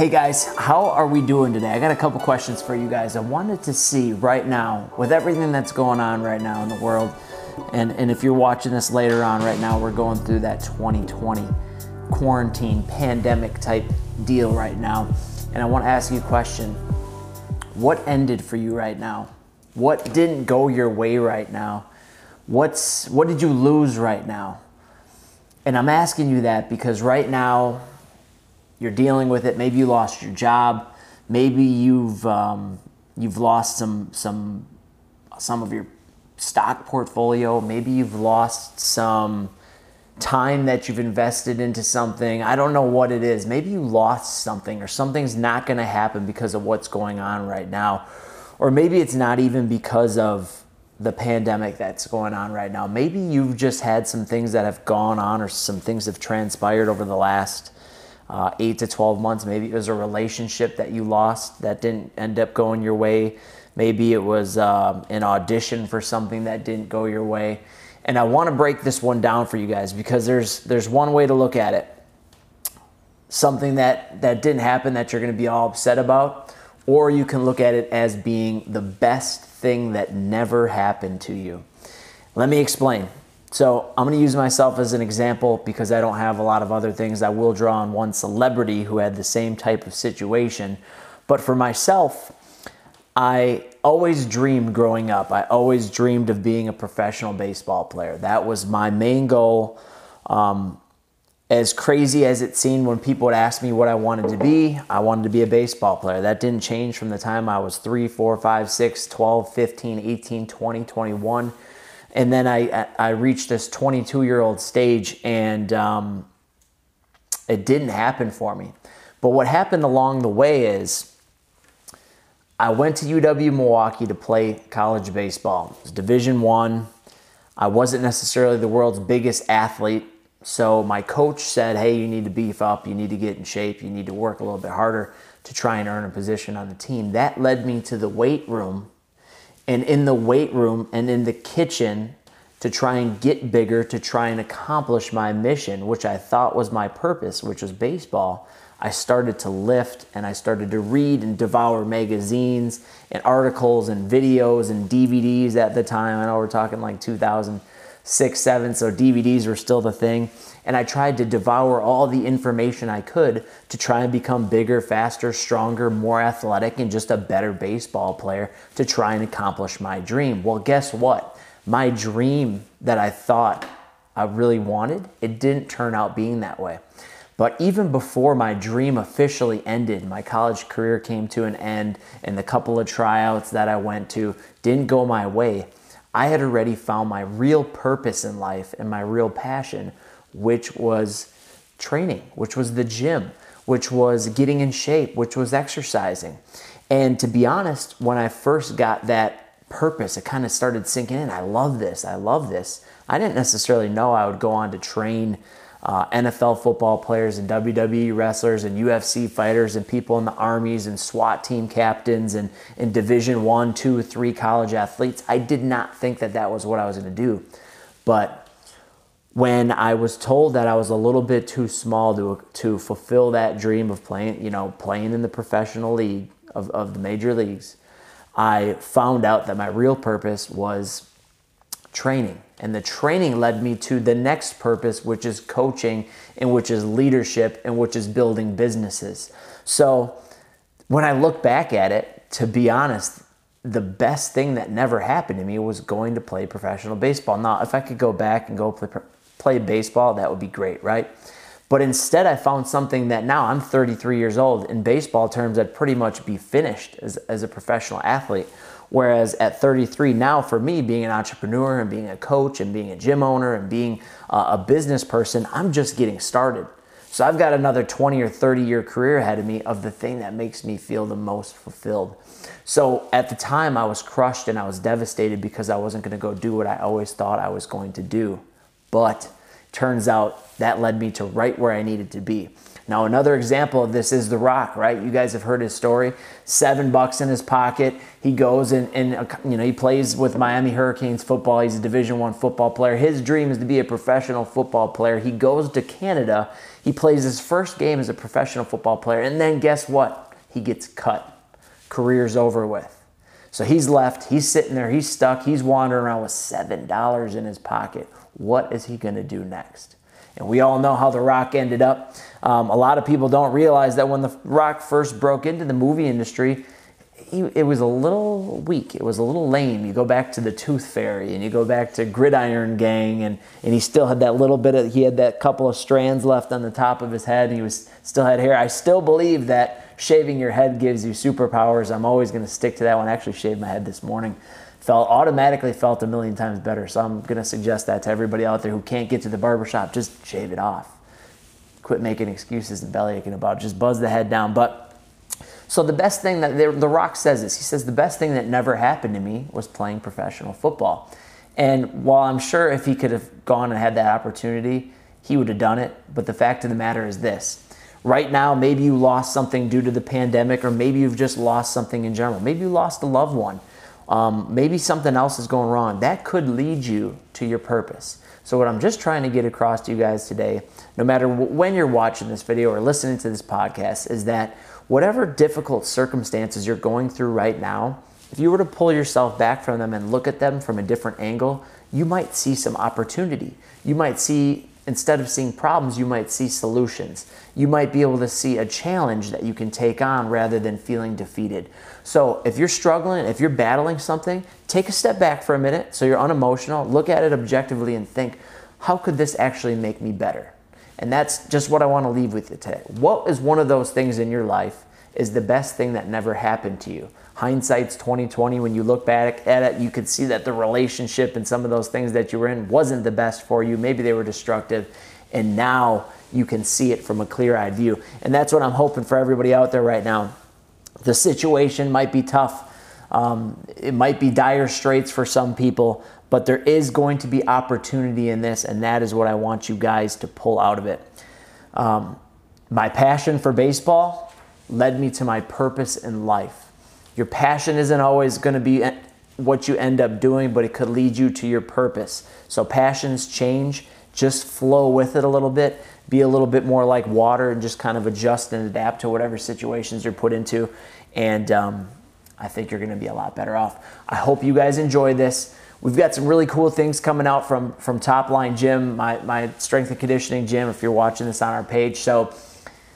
Hey guys, how are we doing today? I got a couple questions for you guys. I wanted to see right now, with everything that's going on right now in the world, and, and if you're watching this later on right now, we're going through that 2020 quarantine pandemic type deal right now. And I want to ask you a question. What ended for you right now? What didn't go your way right now? What's what did you lose right now? And I'm asking you that because right now you're dealing with it. Maybe you lost your job. Maybe you've um, you've lost some some some of your stock portfolio. Maybe you've lost some time that you've invested into something. I don't know what it is. Maybe you lost something or something's not going to happen because of what's going on right now. Or maybe it's not even because of the pandemic that's going on right now. Maybe you've just had some things that have gone on or some things have transpired over the last uh, eight to 12 months. Maybe it was a relationship that you lost that didn't end up going your way. Maybe it was um, an audition for something that didn't go your way. And I want to break this one down for you guys because there's there's one way to look at it. Something that that didn't happen that you're going to be all upset about, or you can look at it as being the best thing that never happened to you. Let me explain. So I'm going to use myself as an example because I don't have a lot of other things. I will draw on one celebrity who had the same type of situation. But for myself, I always dreamed growing up. I always dreamed of being a professional baseball player. That was my main goal. Um, as crazy as it seemed when people would ask me what I wanted to be, I wanted to be a baseball player. That didn't change from the time I was 3, 4, 5, 6, 12, 15, 18, 20, 21 and then I I reached this 22 year old stage, and um, it didn't happen for me. But what happened along the way is I went to UW Milwaukee to play college baseball. It was Division One. I. I wasn't necessarily the world's biggest athlete, so my coach said, "Hey, you need to beef up. You need to get in shape. You need to work a little bit harder to try and earn a position on the team." That led me to the weight room and in the weight room and in the kitchen to try and get bigger, to try and accomplish my mission, which I thought was my purpose, which was baseball. I started to lift and I started to read and devour magazines and articles and videos and DVDs at the time. I know we're talking like 2006, 7, so DVDs were still the thing. And I tried to devour all the information I could to try and become bigger, faster, stronger, more athletic, and just a better baseball player to try and accomplish my dream. Well, guess what? My dream that I thought I really wanted, it didn't turn out being that way. But even before my dream officially ended, my college career came to an end, and the couple of tryouts that I went to didn't go my way. I had already found my real purpose in life and my real passion, which was training, which was the gym, which was getting in shape, which was exercising. And to be honest, when I first got that purpose, it kind of started sinking in. I love this. I love this. I didn't necessarily know I would go on to train uh, NFL football players and WWE wrestlers and UFC fighters and people in the armies and SWAT team captains and, and Division One, Two, Three college athletes. I did not think that that was what I was going to do, but when I was told that I was a little bit too small to to fulfill that dream of playing, you know, playing in the professional league of, of the major leagues, I found out that my real purpose was training. And the training led me to the next purpose, which is coaching, and which is leadership, and which is building businesses. So when I look back at it, to be honest, the best thing that never happened to me was going to play professional baseball. Now, if I could go back and go play play baseball, that would be great, right? But instead, I found something that now I'm 33 years old. In baseball terms, I'd pretty much be finished as, as a professional athlete. Whereas at 33 now, for me, being an entrepreneur and being a coach and being a gym owner and being a business person, I'm just getting started. So I've got another 20 or 30 year career ahead of me of the thing that makes me feel the most fulfilled. So at the time, I was crushed and I was devastated because I wasn't going to go do what I always thought I was going to do. But turns out that led me to right where I needed to be. Now, another example of this is The Rock, right? You guys have heard his story. Seven bucks in his pocket. He goes and, and uh, you know he plays with Miami Hurricanes football. He's a Division One football player. His dream is to be a professional football player. He goes to Canada. He plays his first game as a professional football player, and then guess what? He gets cut. Career's over with. So he's left. He's sitting there. He's stuck. He's wandering around with seven dollars in his pocket. What is he going to do next? And we all know how The Rock ended up. Um, a lot of people don't realize that when The Rock first broke into the movie industry, he, it was a little weak. It was a little lame. You go back to the Tooth Fairy and you go back to Gridiron Gang, and, and he still had that little bit of, he had that couple of strands left on the top of his head. And he was still had hair. I still believe that shaving your head gives you superpowers. I'm always going to stick to that one. I actually shaved my head this morning felt automatically felt a million times better. So I'm going to suggest that to everybody out there who can't get to the barbershop, just shave it off. Quit making excuses and belly aching about. Just buzz the head down. But so the best thing that The Rock says this. He says the best thing that never happened to me was playing professional football. And while I'm sure if he could have gone and had that opportunity, he would have done it. But the fact of the matter is this. Right now, maybe you lost something due to the pandemic, or maybe you've just lost something in general. Maybe you lost a loved one um, maybe something else is going wrong. That could lead you to your purpose. So, what I'm just trying to get across to you guys today, no matter when you're watching this video or listening to this podcast, is that whatever difficult circumstances you're going through right now, if you were to pull yourself back from them and look at them from a different angle, you might see some opportunity. You might see instead of seeing problems, you might see solutions. You might be able to see a challenge that you can take on rather than feeling defeated. So, if you're struggling, if you're battling something, take a step back for a minute so you're unemotional, look at it objectively, and think, how could this actually make me better? And that's just what I want to leave with you today. What is one of those things in your life is the best thing that never happened to you? Hindsight's 2020 when you look back at it you could see that the relationship and some of those things that you were in wasn't the best for you. Maybe they were destructive. And now you can see it from a clear-eyed view. And that's what i'm hoping for everybody out there right now. The situation might be tough. Um, it might be dire straits for some people but there is going to be opportunity in this and that is what i want you guys to pull out of it. Um, my passion for baseball led me to my purpose in life your passion isn't always going to be what you end up doing, but it could lead you to your purpose. So passions change. Just flow with it a little bit. Be a little bit more like water and just kind of adjust and adapt to whatever situations you're put into. And um, I think you're going to be a lot better off. I hope you guys enjoy this. We've got some really cool things coming out from from Top Line Gym, my, my strength and conditioning gym. If you're watching this on our page, so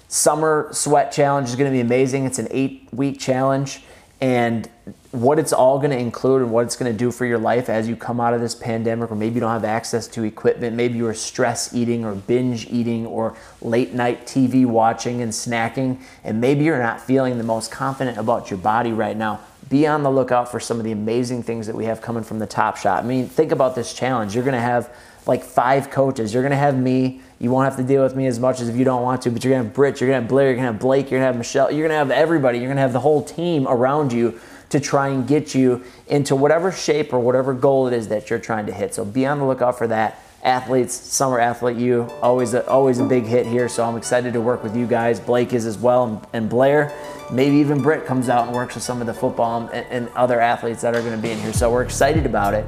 summer sweat challenge is going to be amazing. It's an eight week challenge and what it's all going to include and what it's going to do for your life as you come out of this pandemic, or maybe you don't have access to equipment, maybe you are stress eating or binge eating or late night TV watching and snacking, and maybe you're not feeling the most confident about your body right now. Be on the lookout for some of the amazing things that we have coming from the Top Shot. I mean, think about this challenge. You're going to have like five coaches. You're going to have me. You won't have to deal with me as much as if you don't want to, but you're to have Britt, you're to have Blair, you're to have Blake, you're to have Michelle, you're to have everybody. You're to have the whole team around you to try and get you into whatever shape or whatever goal it is that you're trying to hit. So be on the lookout for that. Athletes, Summer Athlete you always a, always a big hit here. So I'm excited to work with you guys. Blake is as well, and, and Blair. Maybe even Britt comes out and works with some of the football and, and other athletes that are going to be in here. So we're excited about it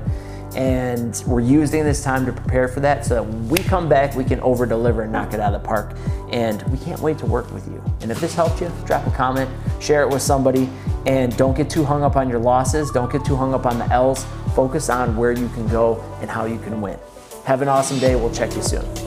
and we're using this time to prepare for that so that when we come back we can over deliver and knock it out of the park. And we can't wait to work with you. And if this helped you drop a comment share it with somebody and don't get too hung up on your losses. Don't get too hung up on the l's. Focus on where you can go and how you can win. Have an awesome day. We'll check you soon